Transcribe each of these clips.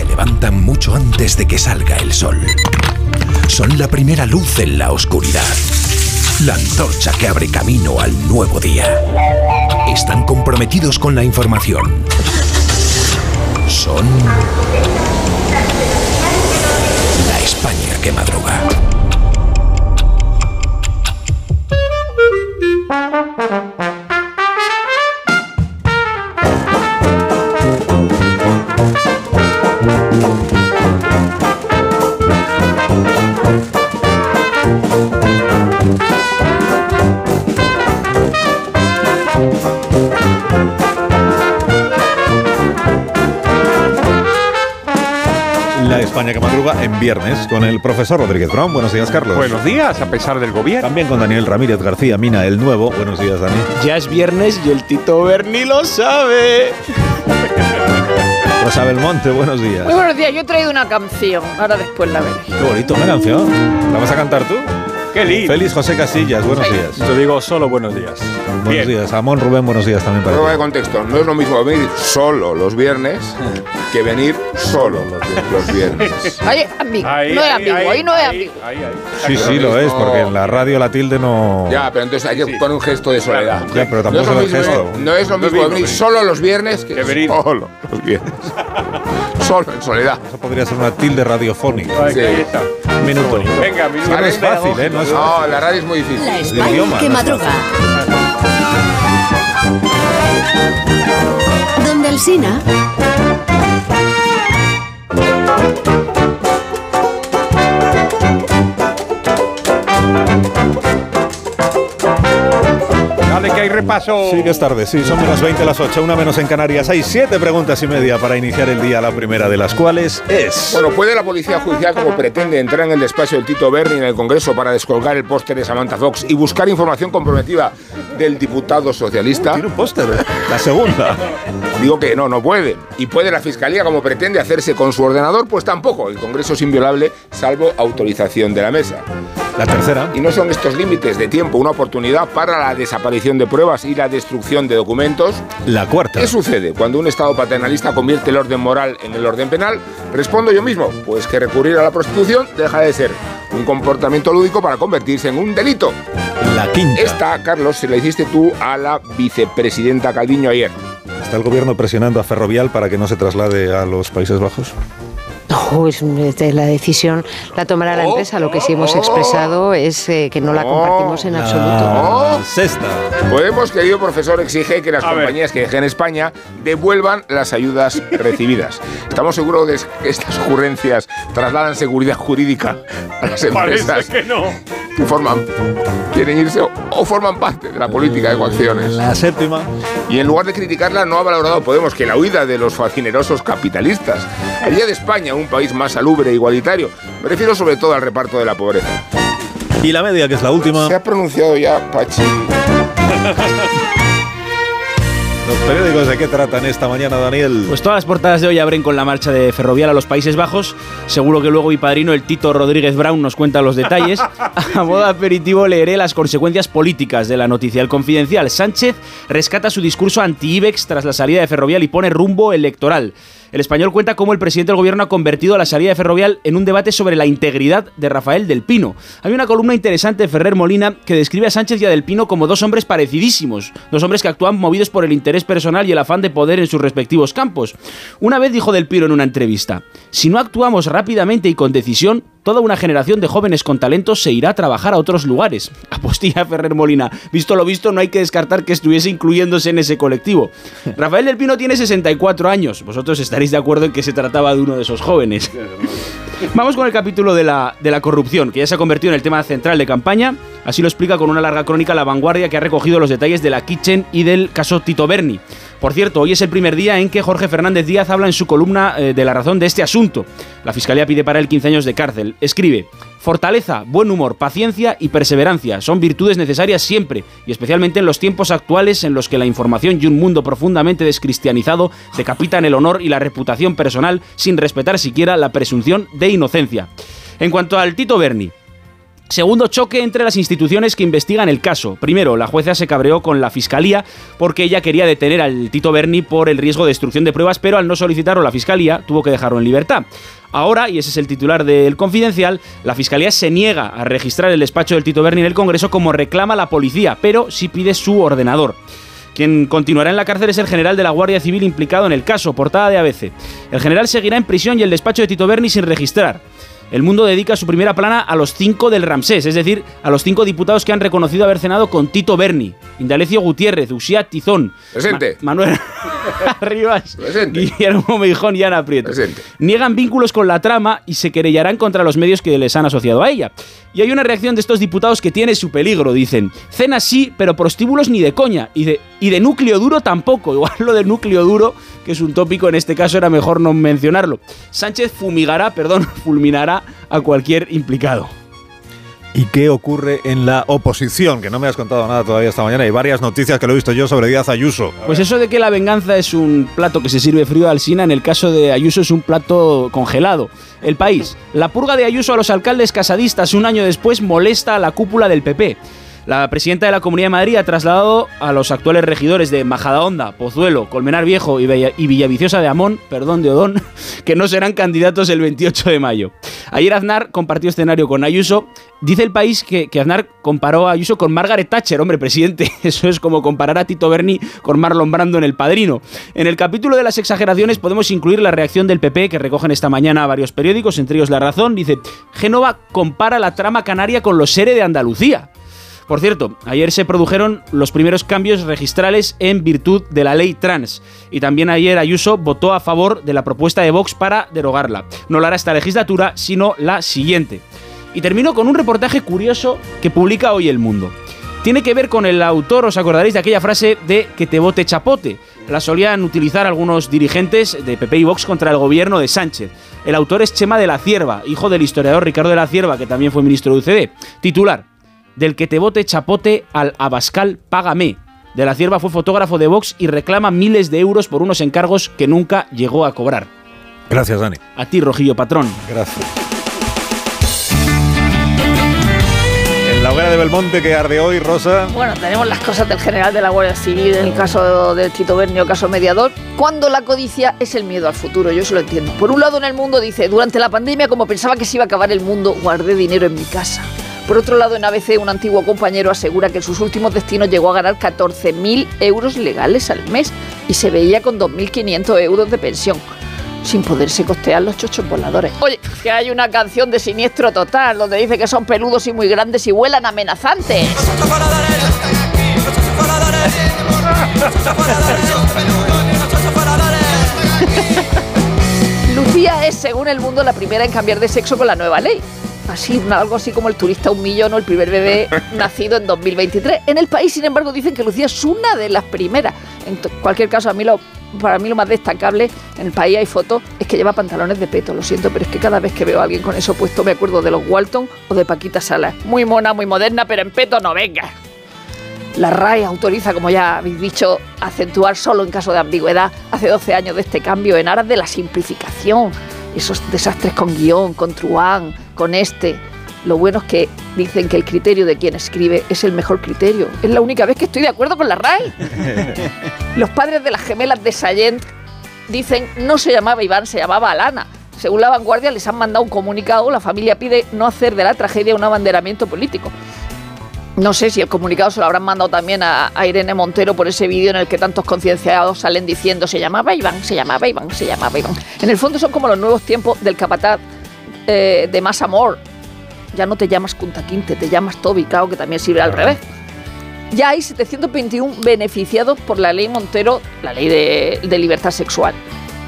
se levantan mucho antes de que salga el sol. Son la primera luz en la oscuridad. La antorcha que abre camino al nuevo día. Están comprometidos con la información. Son la España que madruga. Viernes con el profesor Rodríguez Brown. Buenos días, Carlos. Buenos días, a pesar del gobierno. También con Daniel Ramírez García Mina, el nuevo. Buenos días, Dani. Ya es viernes y el Tito Berni lo sabe. Rosa Belmonte, buenos días. Muy buenos días, yo he traído una canción, ahora después la veré. Qué bonito, una canción. ¿La vas a cantar tú? Qué lindo. Félix José Casillas, buenos días. Yo digo solo buenos días. Buenos Bien. días. Amón Rubén, buenos días también para Prueba de contexto. No es lo mismo venir solo los viernes que venir solo los viernes. Ahí, amigo, Ahí, no es ahí, amigo, ahí, ahí, no es amigo. ahí, ahí. Sí, sí, lo es, porque en la radio la tilde no... Ya, pero entonces hay que poner un gesto de soledad. Ya, pero tampoco no es lo mismo, gesto. no es lo mismo venir. solo los viernes que Que venir. solo los viernes. solo, en soledad. Eso podría ser una tilde radiofónica. Sí. minuto. Venga, mi Es que no es fácil, ¿eh? No es No, la radio es muy difícil. La El España idioma, que no madruga. Donde Alsina. Dale repaso. Sí, que es tarde, sí, son menos 20 las 8, una menos en Canarias. Hay siete preguntas y media para iniciar el día, la primera de las cuales es... Bueno, ¿puede la policía judicial, como pretende, entrar en el despacho del Tito Berni en el Congreso para descolgar el póster de Samantha Fox y buscar información comprometida del diputado socialista? Tiene un póster, ¿eh? la segunda. Digo que no, no puede. ¿Y puede la Fiscalía, como pretende, hacerse con su ordenador? Pues tampoco. El Congreso es inviolable, salvo autorización de la mesa. La tercera. Y no son estos límites de tiempo una oportunidad para la desaparición de pruebas y la destrucción de documentos. La cuarta. ¿Qué sucede cuando un Estado paternalista convierte el orden moral en el orden penal? Respondo yo mismo, pues que recurrir a la prostitución deja de ser un comportamiento lúdico para convertirse en un delito. La quinta. Esta, Carlos, se la hiciste tú a la vicepresidenta Calviño ayer. ¿Está el gobierno presionando a Ferrovial para que no se traslade a los Países Bajos? No, es, es la decisión la tomará la Oh, empresa. Lo que sí hemos oh, expresado es eh, que no la oh, compartimos en absoluto. Oh. sexta. Podemos, querido profesor, exige que las A ver. compañías que dejen España devuelvan las ayudas recibidas. Estamos seguros de que estas ocurrencias trasladan seguridad jurídica a las empresas Parece que no. que forman, quieren irse o, o forman parte de la política de coacciones. La séptima. Y en lugar de criticarla, no ha valorado Podemos que la huida de los fascinerosos capitalistas haría de España un país más salubre e igualitario. Me refiero sobre todo al reparto de la pobreza. Y la media, que es la última. Se ha pronunciado ya Pachi. Los periódicos de qué tratan esta mañana, Daniel. Pues todas las portadas de hoy abren con la marcha de Ferrovial a los Países Bajos. Seguro que luego mi padrino, el Tito Rodríguez Brown, nos cuenta los detalles. A modo aperitivo leeré las consecuencias políticas de la noticia. El confidencial Sánchez rescata su discurso anti-IBEX tras la salida de Ferrovial y pone rumbo electoral. El español cuenta cómo el presidente del gobierno ha convertido la salida de Ferrovial en un debate sobre la integridad de Rafael del Pino. Hay una columna interesante de Ferrer Molina que describe a Sánchez y a del Pino como dos hombres parecidísimos, dos hombres que actúan movidos por el interés personal y el afán de poder en sus respectivos campos. Una vez dijo del Pino en una entrevista, si no actuamos rápidamente y con decisión, toda una generación de jóvenes con talentos se irá a trabajar a otros lugares. Apostilla Ferrer Molina. Visto lo visto, no hay que descartar que estuviese incluyéndose en ese colectivo. Rafael del Pino tiene 64 años. Vosotros estaréis de acuerdo en que se trataba de uno de esos jóvenes. Vamos con el capítulo de la, de la corrupción, que ya se ha convertido en el tema central de campaña. Así lo explica con una larga crónica La Vanguardia que ha recogido los detalles de la Kitchen y del caso Tito Berni. Por cierto, hoy es el primer día en que Jorge Fernández Díaz habla en su columna eh, de la razón de este asunto. La Fiscalía pide para él 15 años de cárcel. Escribe, fortaleza, buen humor, paciencia y perseverancia son virtudes necesarias siempre, y especialmente en los tiempos actuales en los que la información y un mundo profundamente descristianizado decapitan el honor y la reputación personal sin respetar siquiera la presunción de inocencia. En cuanto al Tito Berni, Segundo choque entre las instituciones que investigan el caso. Primero, la jueza se cabreó con la fiscalía porque ella quería detener al Tito Berni por el riesgo de destrucción de pruebas, pero al no solicitarlo la fiscalía tuvo que dejarlo en libertad. Ahora, y ese es el titular del Confidencial, la fiscalía se niega a registrar el despacho del Tito Berni en el Congreso como reclama la policía, pero sí pide su ordenador. Quien continuará en la cárcel es el general de la Guardia Civil implicado en el caso, portada de ABC. El general seguirá en prisión y el despacho de Tito Berni sin registrar. El mundo dedica su primera plana a los cinco del Ramsés, es decir, a los cinco diputados que han reconocido haber cenado con Tito Berni, Indalecio Gutiérrez, Uxía Tizón, Presente. Ma- Manuel Rivas, Presente. Guillermo Meijón y Ana Prieto. Presente. Niegan vínculos con la trama y se querellarán contra los medios que les han asociado a ella. Y hay una reacción de estos diputados que tiene su peligro, dicen. Cena sí, pero prostíbulos ni de coña. Y de, y de núcleo duro tampoco. Igual lo de núcleo duro, que es un tópico en este caso, era mejor no mencionarlo. Sánchez fumigará, perdón, fulminará a cualquier implicado. ¿Y qué ocurre en la oposición? Que no me has contado nada todavía esta mañana. Hay varias noticias que lo he visto yo sobre Díaz Ayuso. Pues eso de que la venganza es un plato que se sirve frío al Sina, en el caso de Ayuso es un plato congelado. El país. La purga de Ayuso a los alcaldes casadistas un año después molesta a la cúpula del PP. La presidenta de la Comunidad de Madrid ha trasladado a los actuales regidores de Majadahonda, Pozuelo, Colmenar Viejo y, Villaviciosa de Amón, perdón de Odón, que no serán candidatos el 28 de mayo. Ayer Aznar compartió escenario con Ayuso. Dice el país que, Aznar comparó a Ayuso con Margaret Thatcher, hombre, presidente. Eso es como comparar a Tito Berni con Marlon Brando en El Padrino. En el capítulo de las exageraciones podemos incluir la reacción del PP que recogen esta mañana varios periódicos, entre ellos La Razón. Dice, Génova compara la trama canaria con los SERE de Andalucía. Por cierto, ayer se produjeron los primeros cambios registrales en virtud de la ley trans. Y también ayer Ayuso votó a favor de la propuesta de Vox para derogarla. No lo hará esta legislatura, sino la siguiente. Y termino con un reportaje curioso que publica hoy El Mundo. Tiene que ver con el autor, os acordaréis de aquella frase de que te vote chapote. La solían utilizar algunos dirigentes de PP y Vox contra el gobierno de Sánchez. El autor es Chema de la Cierva, hijo del historiador Ricardo de la Cierva, que también fue ministro de UCD. Titular, del que te vote chapote al Abascal, págame. De la Cierva fue fotógrafo de Vox y reclama miles de euros por unos encargos que nunca llegó a cobrar. Gracias, Dani. A ti, Rojillo Patrón. Gracias. En la hoguera de Belmonte que arde hoy, Rosa. Bueno, tenemos las cosas del general de la Guardia Civil, en el caso del Tito Bernio, caso mediador. Cuando la codicia es el miedo al futuro, yo eso lo entiendo. Por un lado, en el mundo dice, durante la pandemia, como pensaba que se iba a acabar el mundo, guardé dinero en mi casa. Por otro lado, en ABC, un antiguo compañero asegura que en sus últimos destinos llegó a ganar 14.000 euros legales al mes y se veía con 2.500 euros de pensión, sin poderse costear los chochos voladores. Oye, que hay una canción de Siniestro Total donde dice que son peludos y muy grandes y vuelan amenazantes. Lucía es, según el mundo, la primera en cambiar de sexo con la nueva ley. Así, algo así como el turista un millón o el primer bebé nacido en 2023. En el país, sin embargo, dicen que Lucía es una de las primeras. En cualquier caso, a mí lo, para mí lo más destacable, en el país hay fotos, es que lleva pantalones de peto. Lo siento, pero es que cada vez que veo a alguien con eso puesto me acuerdo de los Walton o de Paquita Salas. Muy mona, muy moderna, pero en peto no venga. La RAE autoriza, como ya habéis dicho, acentuar solo en caso de ambigüedad hace 12 años de este cambio en aras de la simplificación. Esos desastres con guion, con truán, con este. Lo bueno es que dicen que el criterio de quien escribe es el mejor criterio. Es la única vez que estoy de acuerdo con la RAE. Los padres de las gemelas de Sayent dicen no se llamaba Iván, se llamaba Alana. Según la vanguardia les han mandado un comunicado, la familia pide no hacer de la tragedia un abanderamiento político. No sé si el comunicado se lo habrán mandado también a, Irene Montero por ese vídeo en el que tantos concienciados salen diciendo se llamaba Iván, se llamaba Iván, se llamaba Iván. En el fondo son como los nuevos tiempos del capataz eh, de más amor. Ya no te llamas Kunta Quinte, te llamas Toby Cao, que también sirve al revés. Ya hay 721 beneficiados por la ley Montero, la ley de libertad sexual.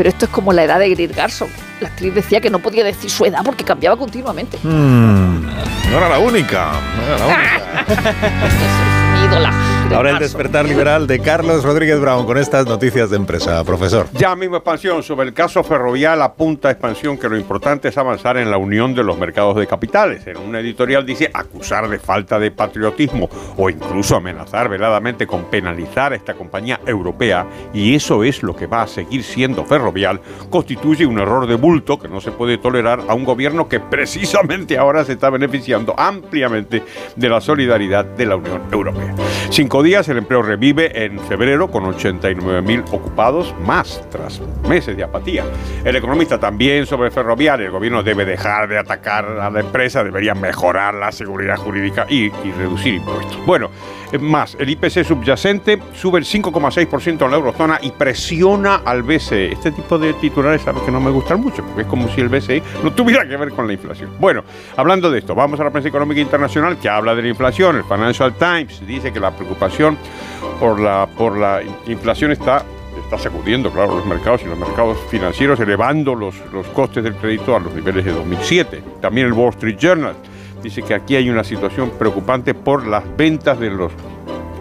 Pero esto es como la edad de Grit Garson. La actriz decía que no podía decir su edad porque cambiaba continuamente. Mm, no era la única. No era la única. Es mi ídola. De Ahora el marzo. despertar liberal de Carlos Rodríguez Brown con estas noticias de empresa, profesor. Ya mismo expansión. Sobre el caso ferrovial apunta expansión que lo importante es avanzar en la unión de los mercados de capitales. En una editorial dice acusar de falta de patriotismo o incluso amenazar veladamente con penalizar a esta compañía europea, y eso es lo que va a seguir siendo ferrovial, constituye un error de bulto que no se puede tolerar a un gobierno que precisamente ahora se está beneficiando ampliamente de la solidaridad de la Unión Europea. Cinco días, el empleo revive en febrero con 89 mil ocupados más tras meses de apatía. El economista también sobre ferroviario, el gobierno debe dejar de atacar a la empresa, debería mejorar la seguridad jurídica y, y reducir impuestos. Bueno, eh, más, el IPC subyacente sube el 5,6% en la eurozona y presiona al BCE. Este tipo de titulares a los que no me gustan mucho, porque es como si el BCE no tuviera que ver con la inflación. Bueno, hablando de esto, vamos a la prensa económica internacional que habla de la inflación. El Financial Times dice que la preocupación por la, por la inflación está está sacudiendo, claro, los mercados y los mercados financieros, elevando los, los costes del crédito a los niveles de 2007. También el Wall Street Journal dice que aquí hay una situación preocupante por las ventas de los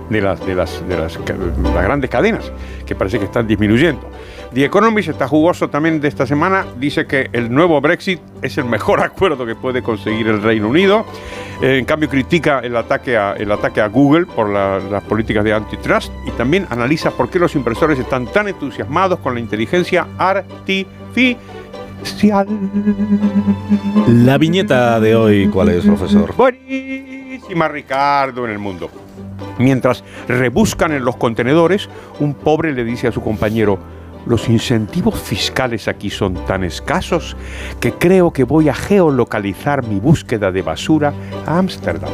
de las, de las, de las, grandes cadenas, que parece que están disminuyendo. The Economist está jugoso también de esta semana, dice que el nuevo Brexit es el mejor acuerdo que puede conseguir el Reino Unido. Eh, en cambio, critica el ataque a, el ataque a Google por la- las políticas de antitrust y también analiza por qué los inversores están tan entusiasmados con la inteligencia artificial. La viñeta de hoy, ¿cuál es, profesor? Buenísima, Ricardo, en el mundo. Mientras rebuscan en los contenedores, un pobre le dice a su compañero, los incentivos fiscales aquí son tan escasos que creo que voy a geolocalizar mi búsqueda de basura a Ámsterdam.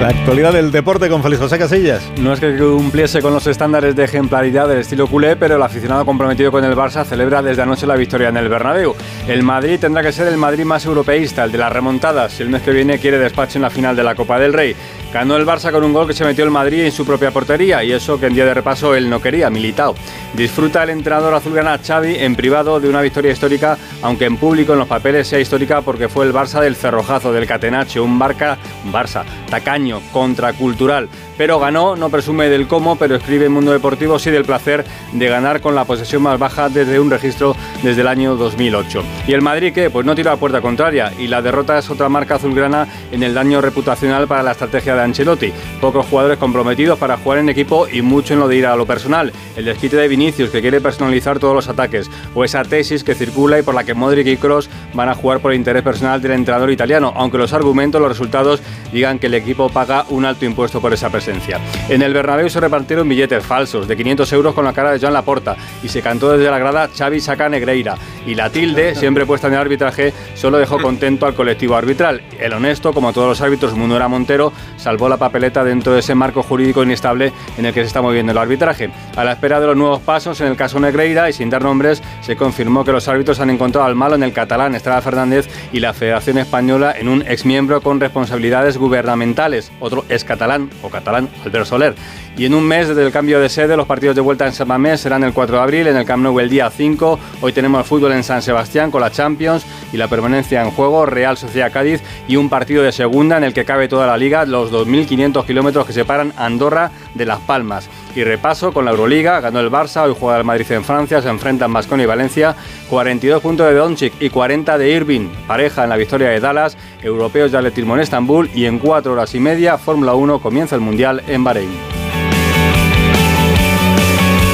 La actualidad del deporte con Félix José Casillas. No es que cumpliese con los estándares de ejemplaridad del estilo culé, pero el aficionado comprometido con el Barça celebra desde anoche la victoria en el Bernabéu. El Madrid tendrá que ser el Madrid más europeísta, el de las remontadas, si el mes que viene quiere despacho en la final de la Copa del Rey. Ganó el Barça con un gol que se metió el Madrid en su propia portería y eso que en día de repaso él no quería, militado. Disfruta el entrenador azulgrana Xavi en privado de una victoria histórica, aunque en público en los papeles sea histórica porque fue el Barça del cerrojazo, del catenacho, un Barca, un Barça tacaño, contracultural. Pero ganó, no presume del cómo, pero escribe en Mundo Deportivo sí del placer de ganar con la posesión más baja desde un registro desde el año 2008. ¿Y el Madrid qué? Pues no tira a puerta contraria y la derrota es otra marca azulgrana en el daño reputacional para la estrategia de Ancelotti. Pocos jugadores comprometidos para jugar en equipo y mucho en lo de ir a lo personal. El desquite de Vinicius que quiere personalizar todos los ataques o esa tesis que circula y por la que Modric y Kroos van a jugar por el interés personal del entrenador italiano, aunque los argumentos, los resultados digan que el equipo paga un alto impuesto por esa presencia. En el Bernabéu se repartieron billetes falsos de 500 euros con la cara de Joan Laporta y se cantó desde la grada Xavi saca Negreira y la tilde, siempre puesta en el arbitraje, solo dejó contento al colectivo arbitral. El honesto, como todos los árbitros, Munera Montero, salvó la papeleta dentro de ese marco jurídico inestable en el que se está moviendo el arbitraje. A la espera de los nuevos pasos en el caso Negreira y sin dar nombres, se confirmó que los árbitros han encontrado al malo en el catalán Estrada Fernández y la Federación Española en un exmiembro con responsabilidades gubernamentales, otro es catalán o catalán, Albert Soler. Y en un mes desde el cambio de sede, los partidos de vuelta en San Mamés serán el 4 de abril, en el Camp Nou el día 5. Hoy tenemos fútbol en San Sebastián con la Champions y la permanencia en juego, Real Sociedad Cádiz y un partido de segunda en el que cabe toda la liga, los 2.500 kilómetros que separan Andorra de Las Palmas. Y repaso con la Euroliga, ganó el Barça, hoy juega el Madrid en Francia, se enfrentan Basconia y Valencia, 42 puntos de Doncic y 40 de Irving, pareja en la victoria de Dallas, europeos de atletismo en Estambul y en 4 horas y media, Fórmula 1 comienza el Mundial en Bahrein.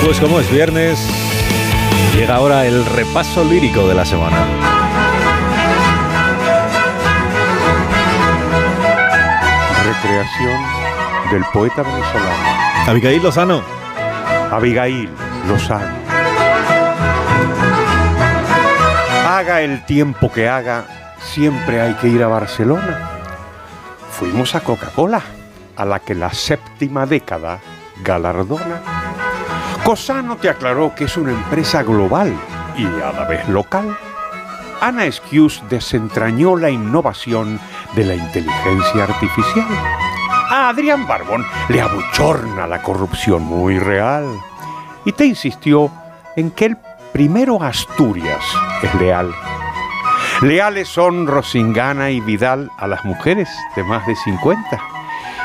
Pues como es viernes, llega ahora el repaso lírico de la semana. Recreación del poeta venezolano Abigail Lozano. Abigail Lozano. Haga el tiempo que haga, siempre hay que ir a Barcelona. Fuimos a Coca-Cola, a la que la séptima década galardona. Cosano te aclaró que es una empresa global y a la vez local. Ana Excuse desentrañó la innovación de la inteligencia artificial. A Adrián Barbón le abochorna la corrupción muy real. Y te insistió en que el primero Asturias es leal. Leales son Rosingana y Vidal a las mujeres de más de 50.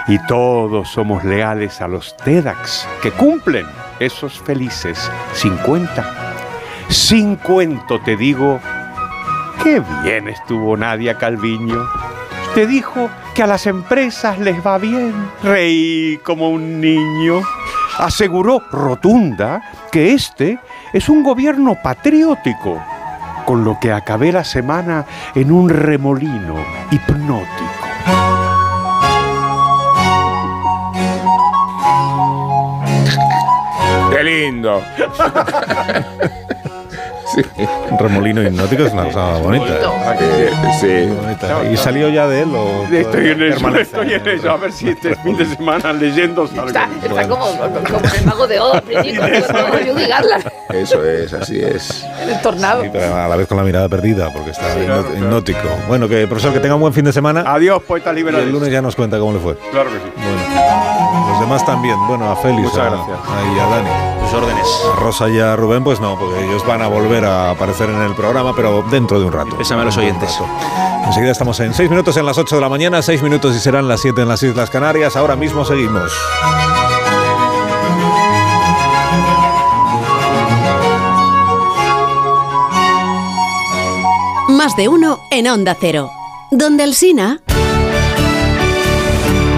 Y todos somos leales a los TEDx que cumplen esos felices 50. Sin cuento te digo, qué bien estuvo Nadia Calviño. Te dijo que a las empresas les va bien. Reí como un niño. Aseguró rotunda que este es un gobierno patriótico, con lo que acabé la semana en un remolino hipnótico. ¡Qué lindo! sí. Remolino hipnótico es una cosa bonita. Eh, sí. bonita. ¿Y salió ya de él o Estoy en eso, estoy en eso. A ver si este fin de semana leyendo salgo. Está, está como, como en el mago de Oz, Garland Eso es, así es. en el tornado. Sí, pero a la vez con la mirada perdida, porque está hipnótico. Bueno, que profesor, que tenga un buen fin de semana. Adiós, poeta Y liberal. el lunes ya nos cuenta cómo le fue. Claro que sí. Bueno, los demás también. Bueno, a Félix, Muchas a, gracias. a- y a Dani. Sus órdenes. A Rosa y a Rubén, pues no, porque ellos van a volver a aparecer en el programa, pero dentro de un rato. Pésame a los oyentes. Enseguida estamos en 6 minutos en las 8 de la mañana, 6 minutos y serán las 7 en las Islas Canarias. Ahora mismo seguimos. Más de uno en Onda Cero. Donde el Sina.